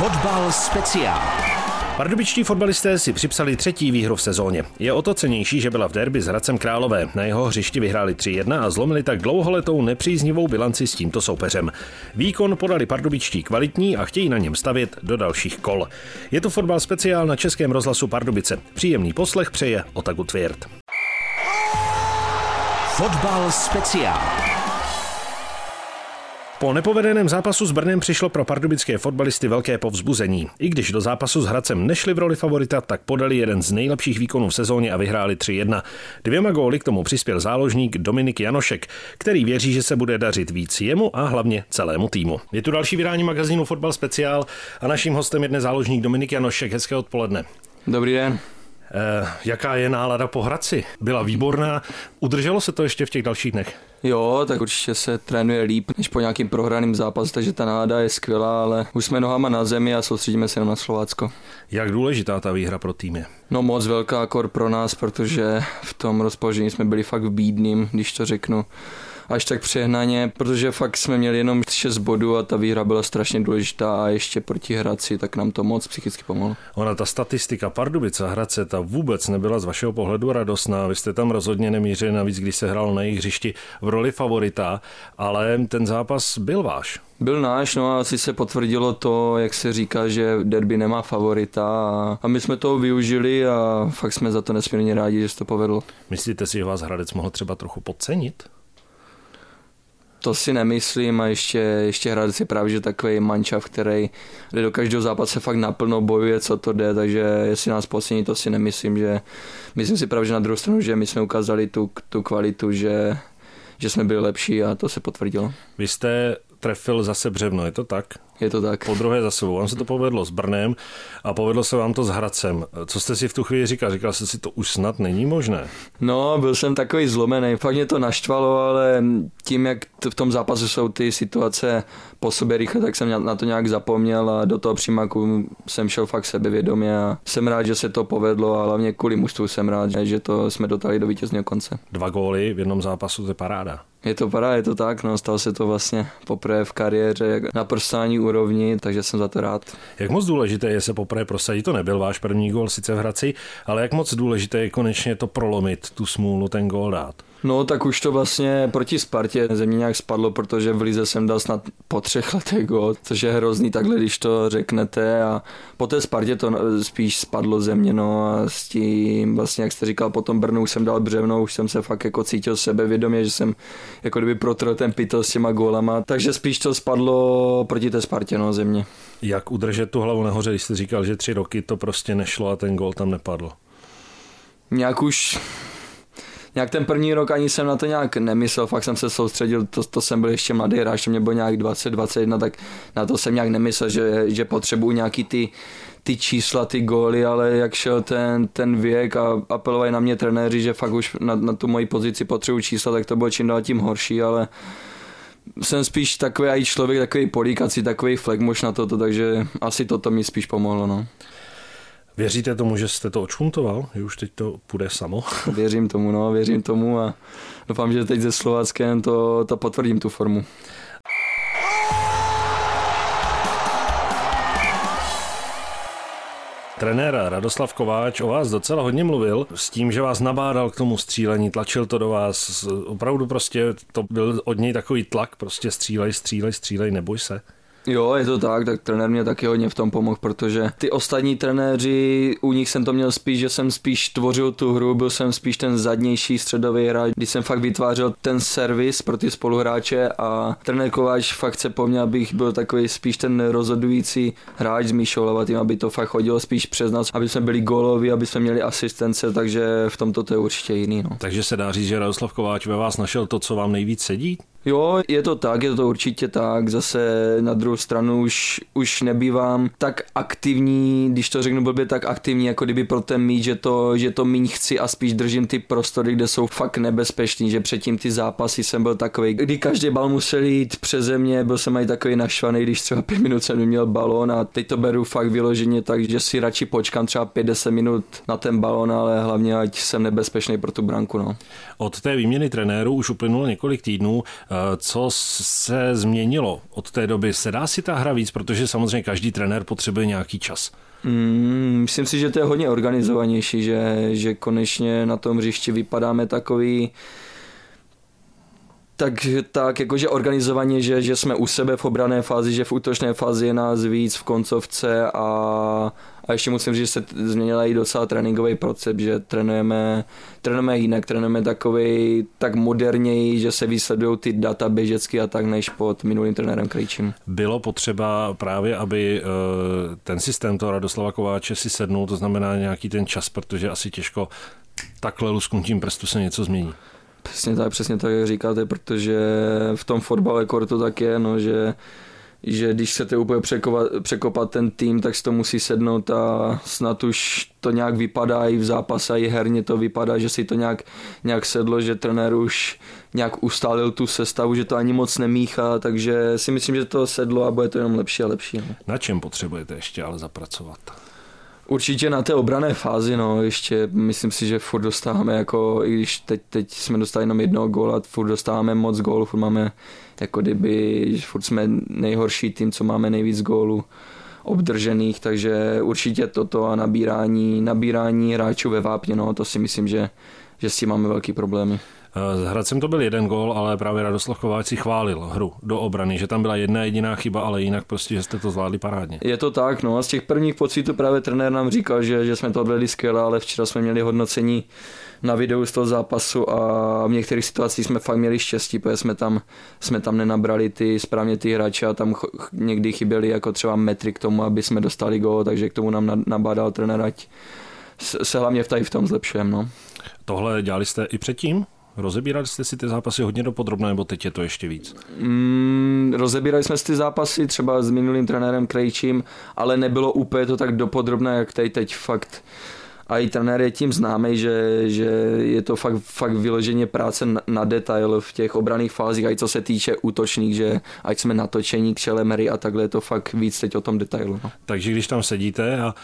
Fotbal speciál. Pardubičtí fotbalisté si připsali třetí výhru v sezóně. Je o to cenější, že byla v derby s Hradcem Králové. Na jeho hřišti vyhráli 3-1 a zlomili tak dlouholetou nepříznivou bilanci s tímto soupeřem. Výkon podali pardubičtí kvalitní a chtějí na něm stavět do dalších kol. Je to fotbal speciál na Českém rozhlasu Pardubice. Příjemný poslech přeje Otaku Tvěrt. Fotbal speciál. Po nepovedeném zápasu s Brnem přišlo pro pardubické fotbalisty velké povzbuzení. I když do zápasu s Hradcem nešli v roli favorita, tak podali jeden z nejlepších výkonů v sezóně a vyhráli 3-1. Dvěma góly k tomu přispěl záložník Dominik Janošek, který věří, že se bude dařit víc jemu a hlavně celému týmu. Je tu další vydání magazínu Fotbal Speciál a naším hostem je dnes záložník Dominik Janošek. Hezké odpoledne. Dobrý den. Eh, jaká je nálada po Hradci? Byla výborná. Udrželo se to ještě v těch dalších dnech? Jo, tak určitě se trénuje líp než po nějakým prohraným zápasu, takže ta nálada je skvělá, ale už jsme nohama na zemi a soustředíme se na Slovácko. Jak důležitá ta výhra pro tým je? No moc velká kor pro nás, protože v tom rozpoložení jsme byli fakt bídným, když to řeknu až tak přehnaně, protože fakt jsme měli jenom 6 bodů a ta výhra byla strašně důležitá a ještě proti Hradci, tak nám to moc psychicky pomohlo. Ona ta statistika Pardubice a Hradce, ta vůbec nebyla z vašeho pohledu radostná. Vy jste tam rozhodně nemířili navíc, když se hrál na jejich hřišti v roli favorita, ale ten zápas byl váš. Byl náš, no a asi se potvrdilo to, jak se říká, že derby nemá favorita a, a my jsme to využili a fakt jsme za to nesmírně rádi, že se to povedlo. Myslíte si, že vás Hradec mohl třeba trochu podcenit? To si nemyslím a ještě, ještě Hradec je právě že takový mančav, který jde do každého zápase fakt naplno bojuje, co to jde, takže jestli nás poslední, to si nemyslím, že myslím si právě, že na druhou stranu, že my jsme ukázali tu, tu kvalitu, že, že jsme byli lepší a to se potvrdilo. Vy jste trefil zase břevno, je to tak? Je to tak. Po druhé za sebou. Vám se to povedlo s Brnem a povedlo se vám to s Hradcem. Co jste si v tu chvíli říkal? Říkal jste si, to už snad není možné. No, byl jsem takový zlomený. Fakt mě to naštvalo, ale tím, jak v tom zápase jsou ty situace po sobě rychle, tak jsem na to nějak zapomněl a do toho přímaku jsem šel fakt sebevědomě a jsem rád, že se to povedlo a hlavně kvůli mužstvu jsem rád, že to jsme dotali do vítězného konce. Dva góly v jednom zápasu, to je paráda. Je to paráda, je to tak, no, stalo se to vlastně poprvé v kariéře na prstání úrovni, takže jsem za to rád. Jak moc důležité je se poprvé prosadit? To nebyl váš první gól sice v Hradci, ale jak moc důležité je konečně to prolomit, tu smůlu, ten gól dát? No tak už to vlastně proti Spartě ze mě nějak spadlo, protože v Lize jsem dal snad po třech letech gol, což je hrozný takhle, když to řeknete a po té Spartě to spíš spadlo ze mě, no a s tím vlastně, jak jste říkal, potom Brnu už jsem dal břevno, už jsem se fakt jako cítil sebevědomě, že jsem jako kdyby protrl ten pytel s těma gólama, takže spíš to spadlo proti té Spartě, no ze mě. Jak udržet tu hlavu nahoře, když jste říkal, že tři roky to prostě nešlo a ten gól tam nepadl? Nějak už nějak ten první rok ani jsem na to nějak nemyslel, fakt jsem se soustředil, to, to jsem byl ještě mladý hráč, to mě bylo nějak 20, 21, tak na to jsem nějak nemyslel, že, že potřebuju nějaký ty, ty čísla, ty góly, ale jak šel ten, ten věk a apelovali na mě trenéři, že fakt už na, na tu moji pozici potřebuji čísla, tak to bylo čím dál tím horší, ale jsem spíš takový i člověk, takový políkací, takový flek na toto, takže asi toto mi spíš pomohlo. No. Věříte tomu, že jste to očpuntoval, že už teď to půjde samo? Věřím tomu, no, věřím tomu a doufám, že teď ze Slováckem to, to potvrdím tu formu. Trenér Radoslav Kováč o vás docela hodně mluvil s tím, že vás nabádal k tomu střílení, tlačil to do vás. Opravdu prostě to byl od něj takový tlak, prostě střílej, střílej, střílej, neboj se. Jo, je to tak, tak trenér mě taky hodně v tom pomohl, protože ty ostatní trenéři, u nich jsem to měl spíš, že jsem spíš tvořil tu hru, byl jsem spíš ten zadnější středový hráč, když jsem fakt vytvářel ten servis pro ty spoluhráče a trenér Kováč fakt se po mně, abych byl takový spíš ten rozhodující hráč s Míšou Lavatým, aby to fakt chodilo spíš přes nás, aby jsme byli góloví, aby jsme měli asistence, takže v tomto to je určitě jiný. No. Takže se dá říct, že Radoslav Kováč ve vás našel to, co vám nejvíc sedí? Jo, je to tak, je to určitě tak. Zase na druhou stranu už, už nebývám tak aktivní, když to řeknu blbě, tak aktivní, jako kdyby pro ten mít, že to, že to míň chci a spíš držím ty prostory, kde jsou fakt nebezpeční, že předtím ty zápasy jsem byl takový, kdy každý bal musel jít přeze mě, byl jsem i takový naštvaný, když třeba pět minut jsem neměl balón a teď to beru fakt vyloženě tak, že si radši počkám třeba 5-10 minut na ten balón, ale hlavně ať jsem nebezpečný pro tu branku. No. Od té výměny trenérů už uplynulo několik týdnů. Co se změnilo od té doby? Se dá si ta hra víc, protože samozřejmě každý trenér potřebuje nějaký čas. Mm, myslím si, že to je hodně organizovanější, že, že konečně na tom hřišti vypadáme takový tak, tak jakože organizovaně, že, že jsme u sebe v obrané fázi, že v útočné fázi je nás víc v koncovce a, a ještě musím říct, že se změnila i docela tréninkový proces, že trénujeme, trénujeme jinak, trénujeme takový tak moderněji, že se vysledují ty data běžecky a tak, než pod minulým trenérem Krejčím. Bylo potřeba právě, aby eh, ten systém toho Radoslava Kováče si sednul, to znamená nějaký ten čas, protože asi těžko takhle lusknutím prstu se něco změní. Přesně tak, přesně tak, jak říkáte, protože v tom fotbale to tak je, no, že že když chcete úplně překopat, překopat ten tým, tak si to musí sednout a snad už to nějak vypadá i v zápase, i herně to vypadá, že si to nějak, nějak sedlo, že trenér už nějak ustálil tu sestavu, že to ani moc nemíchá, takže si myslím, že to sedlo a bude to jenom lepší a lepší. No. Na čem potřebujete ještě ale zapracovat? Určitě na té obrané fázi, no, ještě myslím si, že furt dostáváme jako, i když teď, teď jsme dostali jenom jednoho góla, furt dostáváme moc gólů, furt máme jako kdyby, furt jsme nejhorší tým, co máme nejvíc gólů obdržených, takže určitě toto a nabírání, nabírání hráčů ve vápně, no, to si myslím, že, že s tím máme velký problémy. S Hradcem to byl jeden gól, ale právě Radoslav Kováč si chválil hru do obrany, že tam byla jedna jediná chyba, ale jinak prostě, že jste to zvládli parádně. Je to tak, no a z těch prvních pocitů právě trenér nám říkal, že, že jsme to odvedli skvěle, ale včera jsme měli hodnocení na videu z toho zápasu a v některých situacích jsme fakt měli štěstí, protože jsme tam, jsme tam nenabrali ty správně ty hráče a tam někdy chyběli jako třeba metry k tomu, aby jsme dostali gól, takže k tomu nám nabádal trenér, ať se hlavně v tady v tom zlepšujeme. No. Tohle dělali jste i předtím? Rozebírali jste si ty zápasy hodně dopodrobně, nebo teď je to ještě víc? Mm, rozebírali jsme si ty zápasy třeba s minulým trenérem Krejčím, ale nebylo úplně to tak dopodrobné, jak teď, teď fakt a i trenér je tím známý, že, že je to fakt, fakt vyloženě práce na, na detail v těch obraných fázích, i co se týče útočných, že ať jsme natočení k šelemery a takhle je to fakt víc teď o tom detailu. No. Takže když tam sedíte a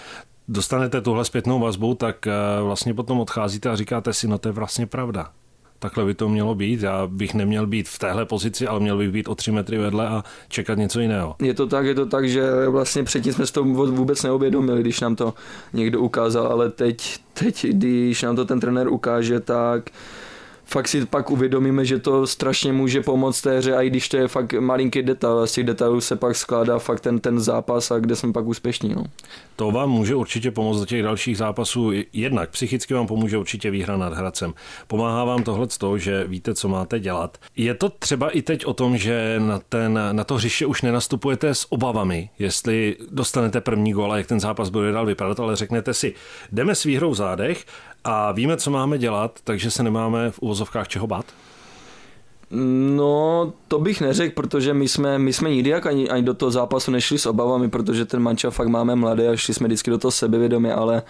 dostanete tuhle zpětnou vazbu, tak eh, vlastně potom odcházíte a říkáte si, no to je vlastně pravda takhle by to mělo být. Já bych neměl být v téhle pozici, ale měl bych být o tři metry vedle a čekat něco jiného. Je to tak, je to tak, že vlastně předtím jsme si to vůbec neuvědomili, když nám to někdo ukázal, ale teď, teď když nám to ten trenér ukáže, tak fakt si pak uvědomíme, že to strašně může pomoct té hře, a i když to je fakt malinký detail, z těch detailů se pak skládá fakt ten, ten zápas a kde jsme pak úspěšní. No. To vám může určitě pomoct do těch dalších zápasů. Jednak psychicky vám pomůže určitě výhra nad Hradcem. Pomáhá vám tohle z toho, že víte, co máte dělat. Je to třeba i teď o tom, že na, ten, na to hřiště už nenastupujete s obavami, jestli dostanete první gól a jak ten zápas bude dál vypadat, ale řeknete si, jdeme s výhrou v zádech a víme, co máme dělat, takže se nemáme v uvozovkách čeho bát? No, to bych neřekl, protože my jsme, my jsme nikdy jak ani, ani do toho zápasu nešli s obavami, protože ten manča fakt máme mladý a šli jsme vždycky do toho sebevědomě, ale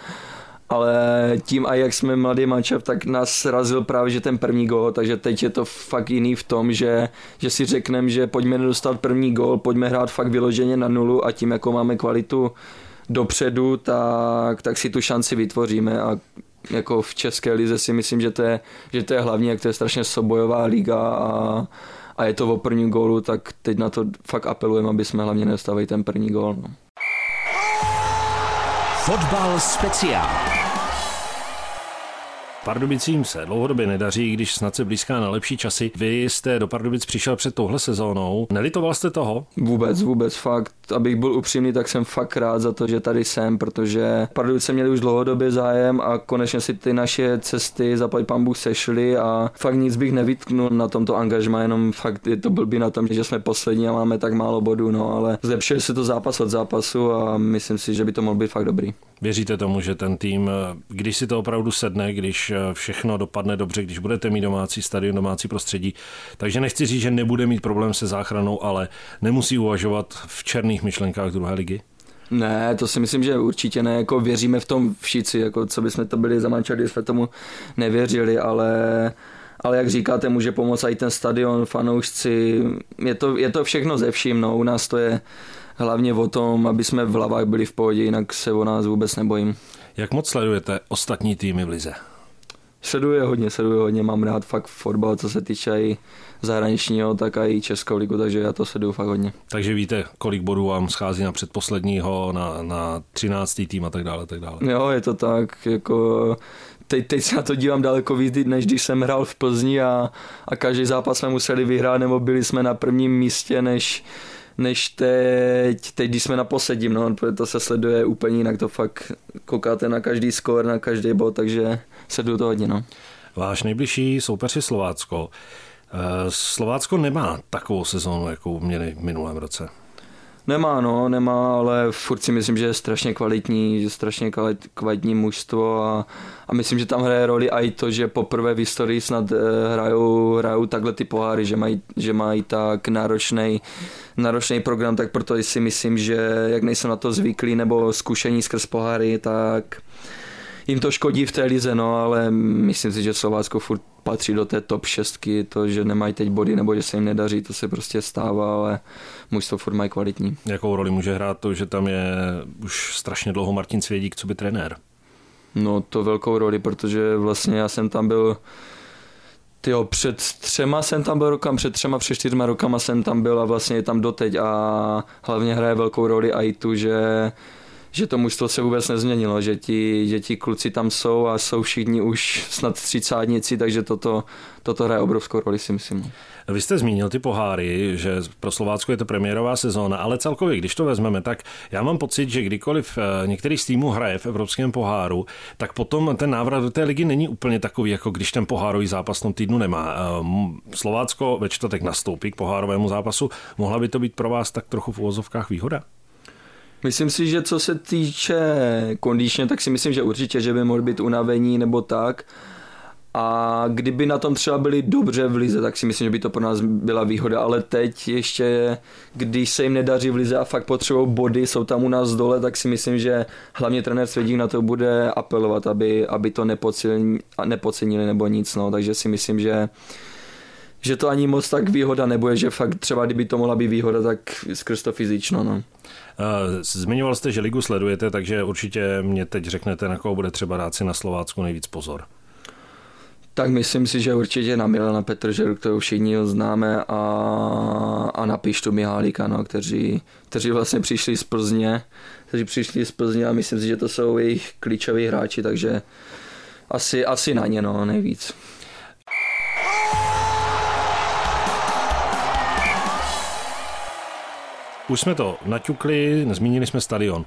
ale tím a jak jsme mladý mančav, tak nás srazil právě že ten první gol, takže teď je to fakt jiný v tom, že, že si řekneme, že pojďme nedostat první gol, pojďme hrát fakt vyloženě na nulu a tím, jako máme kvalitu dopředu, tak, tak si tu šanci vytvoříme a jako v České lize si myslím, že to je, že to je hlavně, jak to je strašně sobojová liga a, a je to o první gólu, tak teď na to fakt apelujeme, aby jsme hlavně nedostávali ten první gól. No. Fotbal speciál. Pardubicím se dlouhodobě nedaří, když snad se blízká na lepší časy. Vy jste do Pardubic přišel před touhle sezónou. Nelitoval jste toho? Vůbec, vůbec, fakt. Abych byl upřímný, tak jsem fakt rád za to, že tady jsem, protože Pardubice měli už dlouhodobě zájem a konečně si ty naše cesty za pan Bůh sešly a fakt nic bych nevytknul na tomto angažmá, jenom fakt je to blbý na tom, že jsme poslední a máme tak málo bodů, no ale zlepšuje se to zápas od zápasu a myslím si, že by to mohl být fakt dobrý. Věříte tomu, že ten tým, když si to opravdu sedne, když všechno dopadne dobře, když budete mít domácí stadion, domácí prostředí, takže nechci říct, že nebude mít problém se záchranou, ale nemusí uvažovat v černých myšlenkách druhé ligy? Ne, to si myslím, že určitě ne, jako věříme v tom všichni, jako co bychom to byli za mančali, jsme tomu nevěřili, ale ale jak říkáte, může pomoct i ten stadion, fanoušci, je to, je to všechno ze vším, no, u nás to je hlavně o tom, aby jsme v hlavách byli v pohodě, jinak se o nás vůbec nebojím. Jak moc sledujete ostatní týmy v Lize? Sleduje hodně, sleduje hodně, mám rád fakt fotbal, co se týče i zahraničního, tak i Českou ligu, takže já to sleduju fakt hodně. Takže víte, kolik bodů vám schází na předposledního, na, na 13. tým a tak dále, tak dále. Jo, je to tak, jako teď, teď se na to dívám daleko víc, než když jsem hrál v Plzni a, a každý zápas jsme museli vyhrát, nebo byli jsme na prvním místě, než, než teď, teď, když jsme na posledním, no, protože to se sleduje úplně jinak, to fakt koukáte na každý skor, na každý bod, takže sleduju to hodně, no. Váš nejbližší soupeř je Slovácko. Eh, Slovácko nemá takovou sezónu, jakou měli v minulém roce. Nemá, no, nemá, ale furt si myslím, že je strašně kvalitní, že strašně kvalitní mužstvo a, a myslím, že tam hraje roli i to, že poprvé v historii snad eh, hrajou, hrajou takhle ty poháry, že mají, že mají tak náročný, náročný program, tak proto si myslím, že jak nejsem na to zvyklý nebo zkušení skrz poháry, tak jim to škodí v té lize, no, ale myslím si, že Slovácko furt patří do té top šestky, to, že nemají teď body nebo že se jim nedaří, to se prostě stává, ale mužstvo furt mají kvalitní. Jakou roli může hrát to, že tam je už strašně dlouho Martin Svědík, co by trenér? No to velkou roli, protože vlastně já jsem tam byl Tyjo, před třema jsem tam byl rokama, před třema, před čtyřma rokama jsem tam byl a vlastně je tam doteď a hlavně hraje velkou roli i tu, že že to mužstvo se vůbec nezměnilo, že ti, že ti kluci tam jsou a jsou všichni už snad třicátnici, takže toto, toto hraje obrovskou roli, si myslím. Vy jste zmínil ty poháry, že pro Slovácko je to premiérová sezóna, ale celkově, když to vezmeme, tak já mám pocit, že kdykoliv eh, některý z týmů hraje v Evropském poháru, tak potom ten návrat do té ligy není úplně takový, jako když ten pohárový zápas tom týdnu nemá. Eh, Slovácko ve čtvrtek nastoupí k pohárovému zápasu. Mohla by to být pro vás tak trochu v uvozovkách výhoda? Myslím si, že co se týče kondičně, tak si myslím, že určitě, že by mohl být unavení nebo tak. A kdyby na tom třeba byli dobře v lize, tak si myslím, že by to pro nás byla výhoda, ale teď ještě, když se jim nedaří v lize a fakt potřebují body, jsou tam u nás dole, tak si myslím, že hlavně trenér Svědík na to bude apelovat, aby, aby to nepocenili, nepocenili nebo nic, no. takže si myslím, že že to ani moc tak výhoda nebude, že fakt třeba kdyby to mohla být výhoda, tak skrz to fyzično. No. Eh, zmiňoval jste, že ligu sledujete, takže určitě mě teď řeknete, na koho bude třeba dát si na Slovácku nejvíc pozor. Tak myslím si, že určitě na Milana Petržeru, kterou všichni známe, a, a na Pištu Mihálika, no, kteří, kteří vlastně přišli z Plzně, kteří přišli z Plzně a myslím si, že to jsou jejich klíčoví hráči, takže asi, asi na ně no, nejvíc. Už jsme to naťukli, zmínili jsme stadion.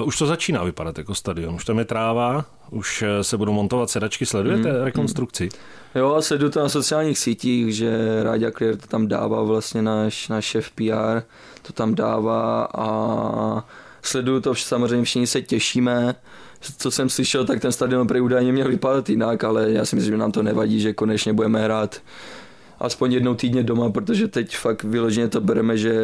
Uh, už to začíná vypadat jako stadion. Už tam je tráva, už eh, se budou montovat sedačky. Sledujete hmm. rekonstrukci? Jo, sleduju to na sociálních sítích, že Ráďa Clear to tam dává vlastně náš, náš šéf PR, to tam dává a sleduju to, samozřejmě všichni se těšíme. Co jsem slyšel, tak ten stadion prý údajně měl vypadat jinak, ale já si myslím, že nám to nevadí, že konečně budeme hrát aspoň jednou týdně doma, protože teď fakt vyloženě to bereme, že,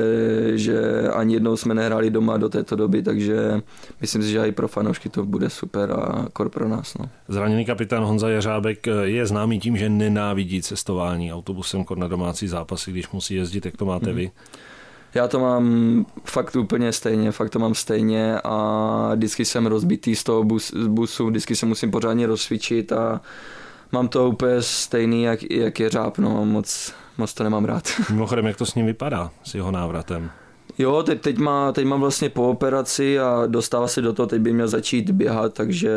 že ani jednou jsme nehráli doma do této doby, takže myslím si, že i pro fanoušky to bude super a kor pro nás. No. Zraněný kapitán Honza Jeřábek je známý tím, že nenávidí cestování autobusem na domácí zápasy, když musí jezdit, jak to máte mm-hmm. vy? Já to mám fakt úplně stejně, fakt to mám stejně a vždycky jsem rozbitý z toho bus, busu, vždycky se musím pořádně rozsvičit a mám to úplně stejný, jak, jak je řáb, no, moc, moc to nemám rád. Mimochodem, jak to s ním vypadá, s jeho návratem? Jo, teď, teď, má, teď má vlastně po operaci a dostává se do toho, teď by měl začít běhat, takže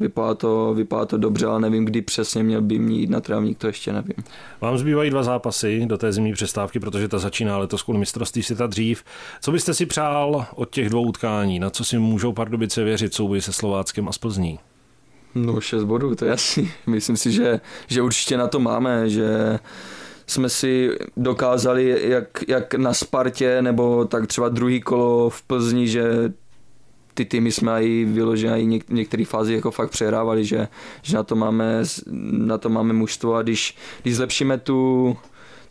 vypadá to, vypadá to dobře, ale nevím, kdy přesně měl by mě jít na trávník, to ještě nevím. Vám zbývají dva zápasy do té zimní přestávky, protože ta začíná letos kvůli mistrovství světa dřív. Co byste si přál od těch dvou utkání? Na co si můžou Pardubice věřit souboj se Slováckem a s Plzní? No 6 bodů, to je jasný. Myslím si, že, že určitě na to máme, že jsme si dokázali, jak, jak na Spartě, nebo tak třeba druhý kolo v Plzni, že ty týmy jsme i vyloženě i něk, některé fázi jako fakt přehrávali, že, že na, to máme, na to máme mužstvo a když, když zlepšíme tu,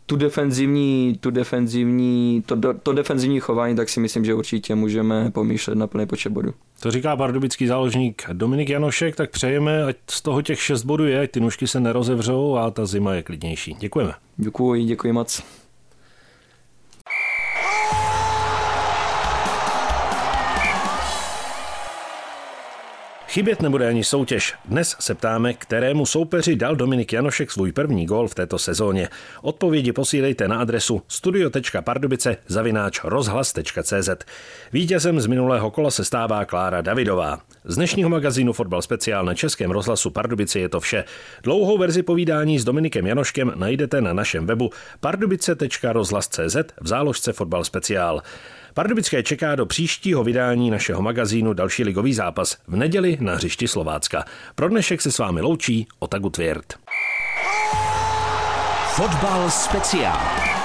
tu defenzivní, tu defenzivní, to, to defenzivní chování, tak si myslím, že určitě můžeme pomýšlet na plný počet bodů. To říká pardubický záložník Dominik Janošek, tak přejeme, ať z toho těch šest bodů je, ať ty nůžky se nerozevřou a ta zima je klidnější. Děkujeme. Děkuji, děkuji moc. Chybět nebude ani soutěž. Dnes se ptáme, kterému soupeři dal Dominik Janošek svůj první gol v této sezóně. Odpovědi posílejte na adresu studio.pardubice zavináč rozhlas.cz. Vítězem z minulého kola se stává Klára Davidová. Z dnešního magazínu Fotbal speciál na Českém rozhlasu Pardubice je to vše. Dlouhou verzi povídání s Dominikem Janoškem najdete na našem webu pardubice.rozhlas.cz v záložce Fotbal speciál. Pardubické čeká do příštího vydání našeho magazínu další ligový zápas v neděli na hřišti Slovácka. Pro dnešek se s vámi loučí Otagu Tvěrt. Fotbal speciál.